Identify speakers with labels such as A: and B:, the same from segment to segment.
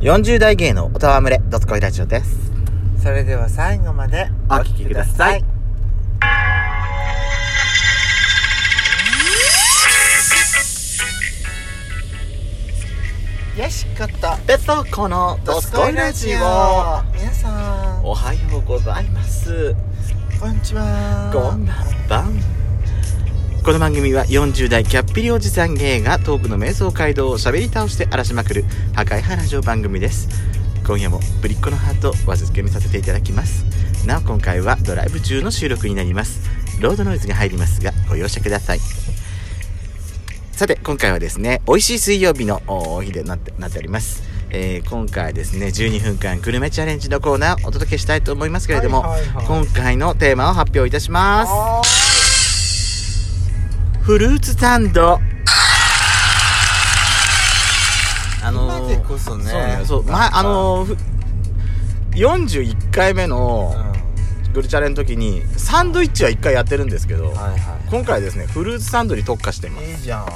A: 40代芸のおたわむれ、どつこいラジオです。
B: それでは最後まで
A: お聞きください。
B: よしこと
A: ペソコのどつこいラジオ。
B: 皆さん
A: おはようございます。
B: こんにちは
A: こんばんばん。この番組は40代キャッピリおじさん芸がトークの瞑想街道を喋り倒して荒らしまくる破壊派ラジオ番組です。今夜もぶりっ子のハートをわずつけ見させていただきます。なお今回はドライブ中の収録になります。ロードノイズが入りますがご容赦ください。さて今回はですね美味しい水曜日のお日でなってなっております、えー今回はですね12分間グルメチャレンジのコーナーをお届けしたいと思いますけれども、
B: はいはいはい
A: 今回のテーマを発表いたします
B: あ
A: フルーツサンド。あの
B: 今でこそね。
A: そうねそう。まあのふ41回目の
B: ー
A: グルチャレの時にサンドイッチは1回やってるんですけど、
B: うんはい。は
A: 今回はですねフルーツサンドに特化しています。
B: いいいじゃん。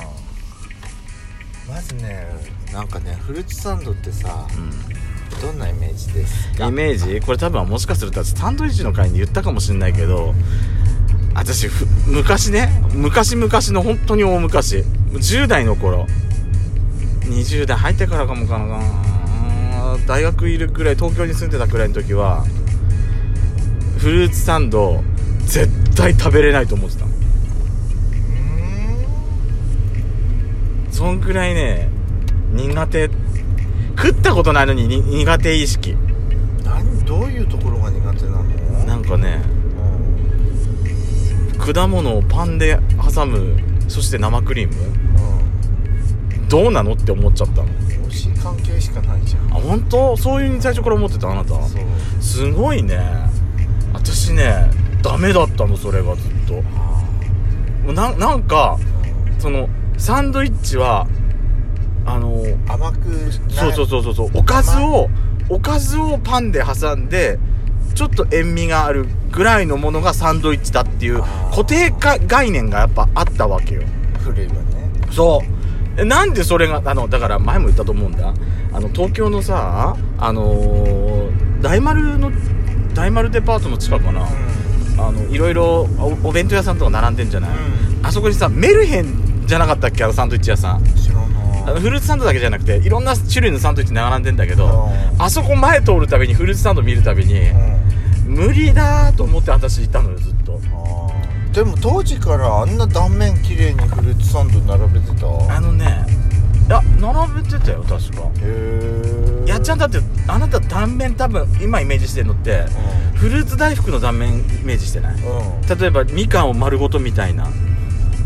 B: まずねなんかねフルーツサンドってさ
A: うん。
B: どんなイメージですか？
A: イメージ？これ多分もしかするとサンドイッチの回に言ったかもしれないけど私ふ昔ね昔々の本当に大昔。10代の頃。20代入ってからかもかな。大学いるくらい東京に住んでたくらいの時はフルーツサンド絶対食べれないと思ってた。のそんくらいね苦手。食ったことないのにに苦手意識。
B: 何どういうところが苦手なの？
A: なんかね
B: うん
A: 果物をパンで挟むそして生クリーム？どうなのって思っちゃったの。
B: うん美味しい関係しかないじゃん。
A: あ本当？そういう最初から思ってたあなた。すごいね。私ねダメだったのそれがずっと。もうななんかそのサンドイッチはあの
B: 甘く
A: そうそうそうそうそう。おかずをおかずをパンで挟んでちょっと塩味があるぐらいのものがサンドイッチだっていう固定か概念がやっぱあったわけよ。
B: 古いわね。
A: そう。えなんでそれがあのだから前も言ったと思うんだ。あの東京のさあのー大丸の大丸デパートの近くかな、あのいろいろおお弁当屋さんとか並んでんじゃない、あそこにさメルヘンじゃなかったっけ？あのサンドイッチ屋さん。
B: 知ら
A: あのフルーツサンドだけじゃなくていろんな種類のサンドイッチ並んでんだけど
B: うん。
A: あそこ前通るたびにフルーツサンド見るたびに
B: うん
A: 無理だーと思って私いたのよずっと。
B: でも当時からあんな断面綺麗にフルーツサンド並べてた？
A: あのねいや並べてたよ確か。
B: へえ
A: やっちゃんだってあなた断面多分今イメージしてるのってフルーツ大福の断面イメージしてない？
B: うん。うん
A: 例えばみかんを丸ごとみたいな。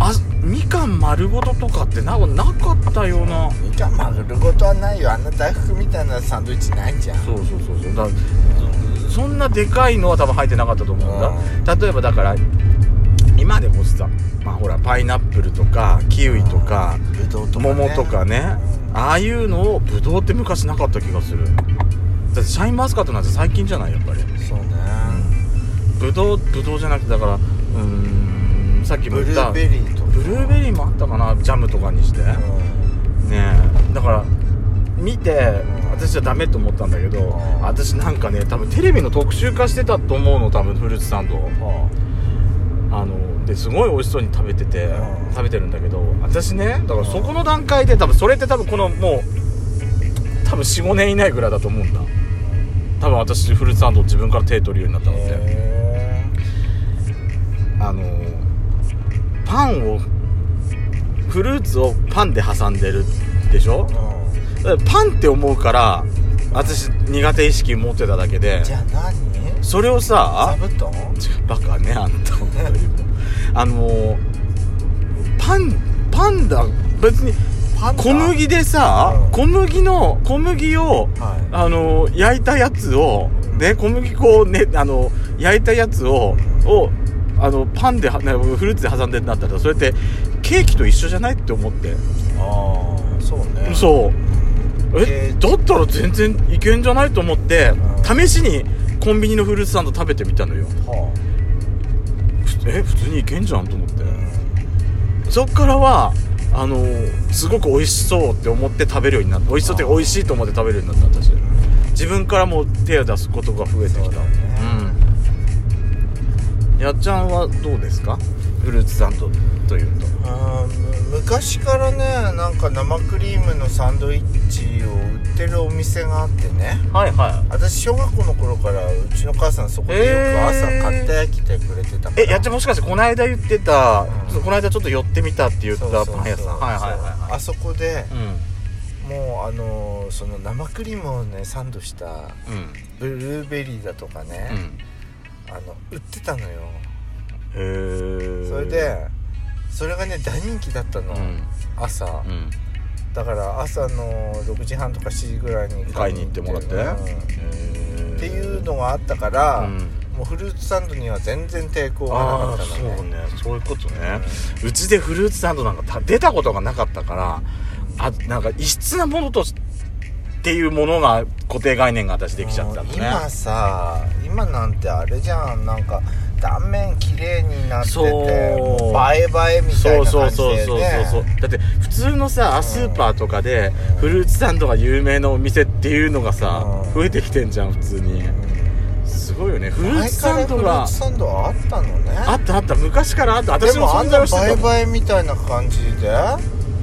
A: あみかん丸ごととかってなんかなかったような。
B: みかん丸ごとはないよ。あんな大福みたいなサンドイッチないじゃん。
A: そうそうそうそう。だそそんなでかいのは多分入ってなかったと思うんだ。例えばだから今でもさまあほらパイナップルとかキウイとか
B: とかね。
A: 桃とかねああいうのをブドウって昔なかった気がする。だってシャインマスカットなんて最近じゃないやっぱり。
B: そうね。
A: ブドウブドウじゃなくてだからうーんさっきも
B: ブル
A: 言った
B: ーベリーとか。
A: ブルーベリーもあったかなジャムとかにして。ね
B: うん。
A: え。だから見て
B: うん
A: 私はダメと思ったんだけど
B: ん
A: 私なんかね多分テレビの特集化してたと思うの多分フルーツサンド。あのですごい美味しそうに食べてて
B: うん
A: 食べてるんだけど私ねだからそこの段階で多分それって多分このもう多分45年以内ぐらいだと思うんだ。多分私フルーツサンドを自分から手取るようになった
B: あ
A: のって。
B: へ
A: あのパンをフルーツをパンで挟んでるでしょ？パンって思うから私苦手意識持ってただけで。
B: じゃあ何？
A: それをさ
B: 座
A: バカねあんた。あのパンパンだ別に小麦でさ、
B: うん。
A: 小麦の小麦を
B: はい。
A: あの焼いたやつをね小麦粉をねあの焼いたやつををあのパンでフルーツで挟んでんだったらそれってケーキと一緒じゃないって思って。
B: ああそうね。
A: そうえ
B: えー
A: だったら全然いけんじゃないと思って
B: うん
A: 試しにコンビニのフルーツサンド食べてみたのよ。
B: は
A: ふえ普通にいけんじゃんと思って。
B: あ
A: そっからはあのすごく美味しそうって思って食べるようになった。美味しそうっていうか美味しいと思って食べるようになった私自分からも手を出すことが増えてきた。
B: そうだね。
A: うん。やっちゃんはどうですか？フルーツサンドというと。
B: あ昔からねなんか生クリームのサンドイッチを売ってるお店があってね。
A: はいは
B: 私小学校の頃からうちの母さんそこでよく朝買ってきてくれてたから。
A: えやっちゃんもしかしてこの間言ってた、
B: うん。
A: この間ちょっと寄ってみたって言ったパン屋さん。はいはいはい
B: そう。
A: は
B: あそこで
A: い
B: もうあのーその生クリームをねサンドした
A: うん。うん
B: ブルーベリーだとかね、あの売ってたのよ。
A: うんへえ
B: それでそれがね大人気だったの、
A: うん。
B: 朝。
A: うん。
B: だから朝の6時半とか7時ぐらいに
A: 買いに行ってもらって。
B: うん。っていうのがあったから、
A: うん。
B: もうフルーツサンドには全然抵抗がな
A: ああ
B: かった
A: そう
B: のね。
A: ねそういうことね、うちでフルーツサンドなんかた出たことがなかったからあなんか異質なものとしっていうものが固定概念が私できちゃったのね。
B: 今さ今なんてあれじゃん。なんか断面綺麗になってて
A: そう
B: もう映え映えみたい
A: そう
B: な
A: そうそう
B: 感じで
A: そうそうそう。
B: ね
A: だって普通のさスーパーとかでフルーツサンドが有名なお店っていうのがさ
B: うん。
A: 増えてきてんじゃん普通に。すごいよね。フルーツサンドが
B: ツサンドあったのね。
A: あったあった。昔からあった。
B: で
A: 私も存
B: もあんな
A: 在はしてた。
B: 映え映えみたいな感じで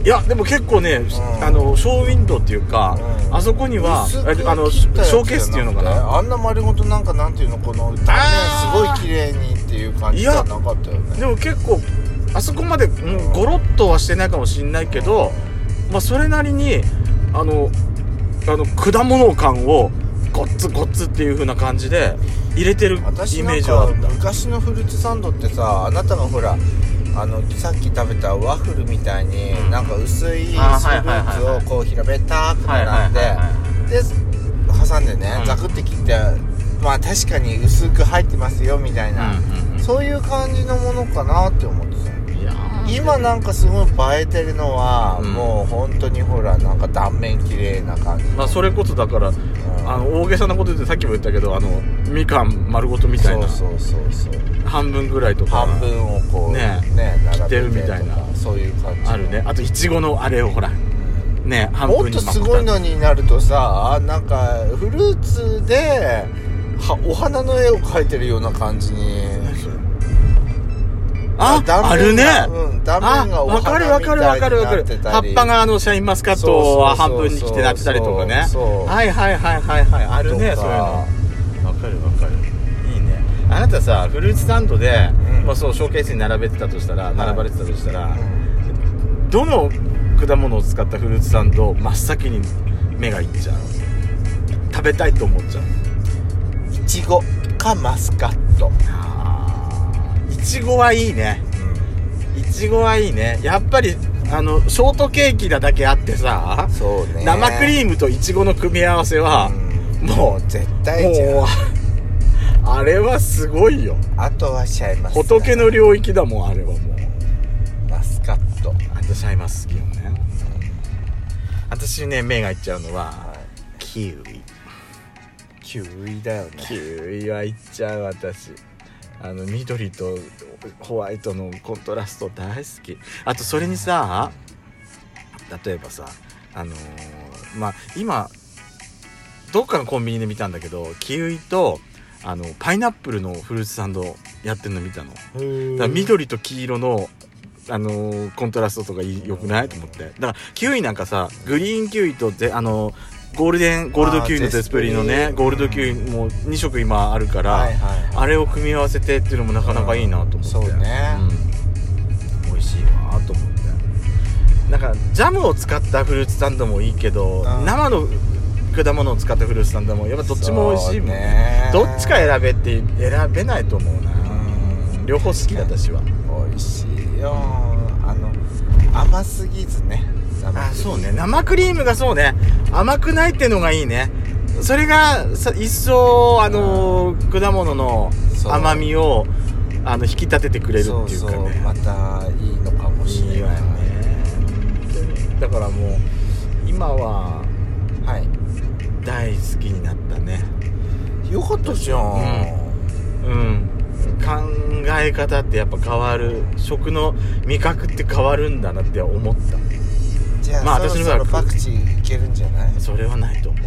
A: いやでも結構ね、
B: ん。
A: あのショーウィンドウっていうか、
B: うん。
A: あそこにはああのショーケースっていうのかな？
B: あんな丸ごとなんかなんていうのこの断面すごい綺麗にっていう感じじゃなかったよね。
A: でも結構あそこまで、うん、ゴロッとはしてないかもしんないけど、まあそれなりにあのあの果物感をゴッツゴッツっていう風な感じで入れてるイメージはあった。
B: 昔のフルーツサンドってさあなたがほらあのさっき食べたワッフルみたいに、
A: うん。
B: なんか薄いフルーツをこう平べったく並んで、で挟んでね、
A: うん。
B: ザクって切ってまあ確かに薄く入ってますよみたいな、
A: うんうんうん。
B: そういう感じのものかなって思って今なんかすごい映えてるのは、
A: うん。
B: もう本当にほらなんか断面綺麗な感じ、
A: まあそれこそだから、
B: ん。
A: あの大げさなこと言ってさっきも言ったけどあのみかん丸ごとみたいな。
B: そうそうそうそう。
A: 半分ぐらいとか。
B: 半分をこう
A: ね
B: ね
A: 切ってるみたいな。
B: そういう感じ
A: あるね。あといちごのあれをほらね半
B: もっとすごいのになるとさなんかフルーツではお花の絵を描いてるような感じに
A: ああるね。
B: うん断
A: あ
B: 面がお
A: わかるわかるわかるわかる。葉っぱがあのシャインマスカットは半分に切ってなってたりとかね。はいはいはいはいはい。あるねそういうの。わかるわかる。いいね。あなたさフルーツサンドで、
B: うん。
A: まあ、そうショーケースに並べてたとしたら
B: い。
A: 並ばれてたとしたら、
B: うん。
A: どの果物を使ったフルーツサンド真っ先に目がいっちゃう？食べたいと思っちゃう？
B: いちごかマスカット
A: ちごはいいね。いちごはいいね。やっぱりあのショートケーキなだけあってさ
B: そうね。
A: 生クリームといちごの組み合わせは、
B: うん。
A: もう
B: 絶対
A: もうあれはすごいよ。
B: あとはシャインマス
A: 仏の領域だもんあれはもう。
B: マスカット。
A: あとシャインマス好きよね。私ね目がいっちゃうのは
B: はい。
A: キウイ。
B: キウイだよね。
A: キウイはいっちゃう私あの緑とホワイトのコントラスト大好き。あとそれにさ例えばさあのーまあ今どっかのコンビニで見たんだけどキウイとあのパイナップルのフルーツサンドやってるの見たの。だから緑と黄色のあのーコントラストとかいいよくない？と思って。だからキウイなんかさグリーンキウイとぜあのゴールデンゴールドキウイのゼスプリのねゴールドキウイも2色今あるから、
B: はいはいはい。
A: あれを組み合わせてっていうのもなかなかいいなと思って。
B: そうね。
A: うん、美味しいわと思って。なんかジャムを使ったフルーツサンドもいいけど、
B: うん。
A: 生の果物を使ったフルーツサンドもやっぱどっちも美味しいもん
B: ね。
A: どっちか選べって選べないと思うな、
B: うん。
A: 両方好き私は。
B: 美味しいよ。あの甘すぎずね
A: あそうね。生クリームがそうね。甘くないってのがいいね。それがさ一層あのー果物の甘みをあの引き立ててくれるっていうかね。
B: そうそう。またいいのかもしれない。
A: ね。だからもう今は
B: はい。
A: 大好きになったね。
B: よかったじゃん、
A: うん。考え方ってやっぱ変わる。食の味覚って変わるんだなって思った
B: じゃあ、
A: まあ
B: そろそ
A: 私の場合は
B: ろパクチーいけるんじゃない？
A: それはないと思う。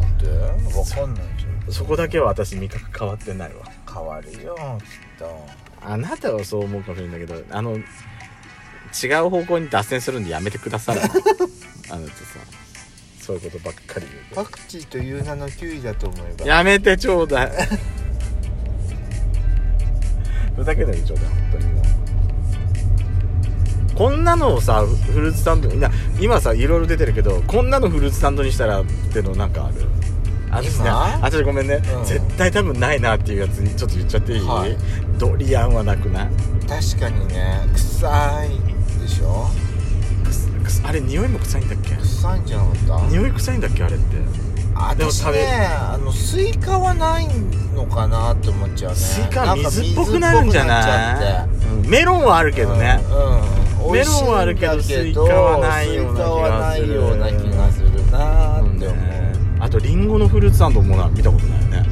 B: なんで？わかんないじゃん。
A: そこだけは私味覚変わってないわ。
B: 変わるよきっと。
A: あなたはそう思うかもしれないけどあの違う方向に脱線するんでやめてください あなたさそういうことばっかり言う
B: パクチーという名のキウイだと思えば。
A: やめてちょうだい。ふざけないでちょうだい本当にこんなのをさフルーツサンドいや今さいろいろ出てるけどこんなのフルーツサンドにしたらってのなんかある。私ね
B: 今
A: 私ごめんね、
B: うん。
A: 絶対多分ないなっていうやつにちょっと言っちゃっていい、
B: はい。
A: ドリアンはなくない？
B: 確かにね。臭いでしょ？
A: あれ匂いも臭いんだっけ？
B: 臭いんじゃなかった？
A: 匂い臭いんだっけあれって。
B: あ
A: でも食べ
B: 私ねあのスイカはないのかなって思っちゃうね。
A: スイカ水っぽくなるんじゃない？うんメロンはあるけどね、
B: うん、うん、
A: メロンはあるけどスイカはないような気がする
B: なって思う、
A: あとリンゴのフルーツサンドもな見たことないよね。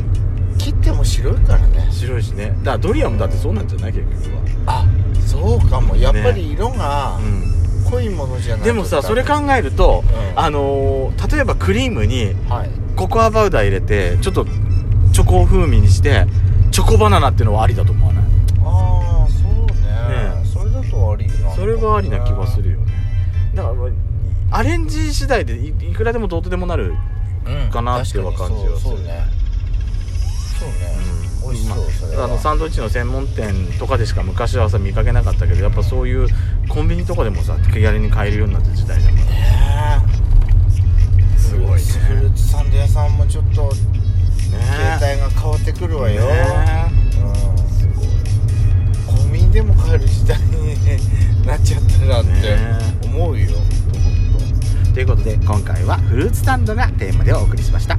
B: 切っても白いからね。
A: 白いしね。だからドリアンもだってそうなんじゃない結局は。
B: あそうかも。やっぱり色が
A: う
B: 濃いものじゃない
A: んでもさそれ考
B: え
A: えると、
B: うん。
A: あのー例えばクリームに
B: はい。
A: ココアパウダー入れてちょっとチョコ風味にしてチョコバナナっていうのはありだと思わない？
B: それ
A: はありな気がするよね。だからまあアレンジ次第でいいくらでもどうとでもなる
B: うん
A: かなっていう感じはする。
B: そうそうね。そうね、美味しそう、
A: あのサンドイッチの専門店とかでしか昔はさ見かけなかったけどやっぱそういうコンビニとかでもさ気軽に買えるようになった時代だから。
B: ねえ。
A: すごいね。
B: フルーツサンド屋さんもちょっと
A: ね
B: 携帯が変わってくるわよ、
A: ね
B: うん。
A: すごい。
B: コンビニでも買える時代になっちゃったらって
A: ね
B: 思うよ、
A: ということで今回はフルーツサンドがテーマでお送りしました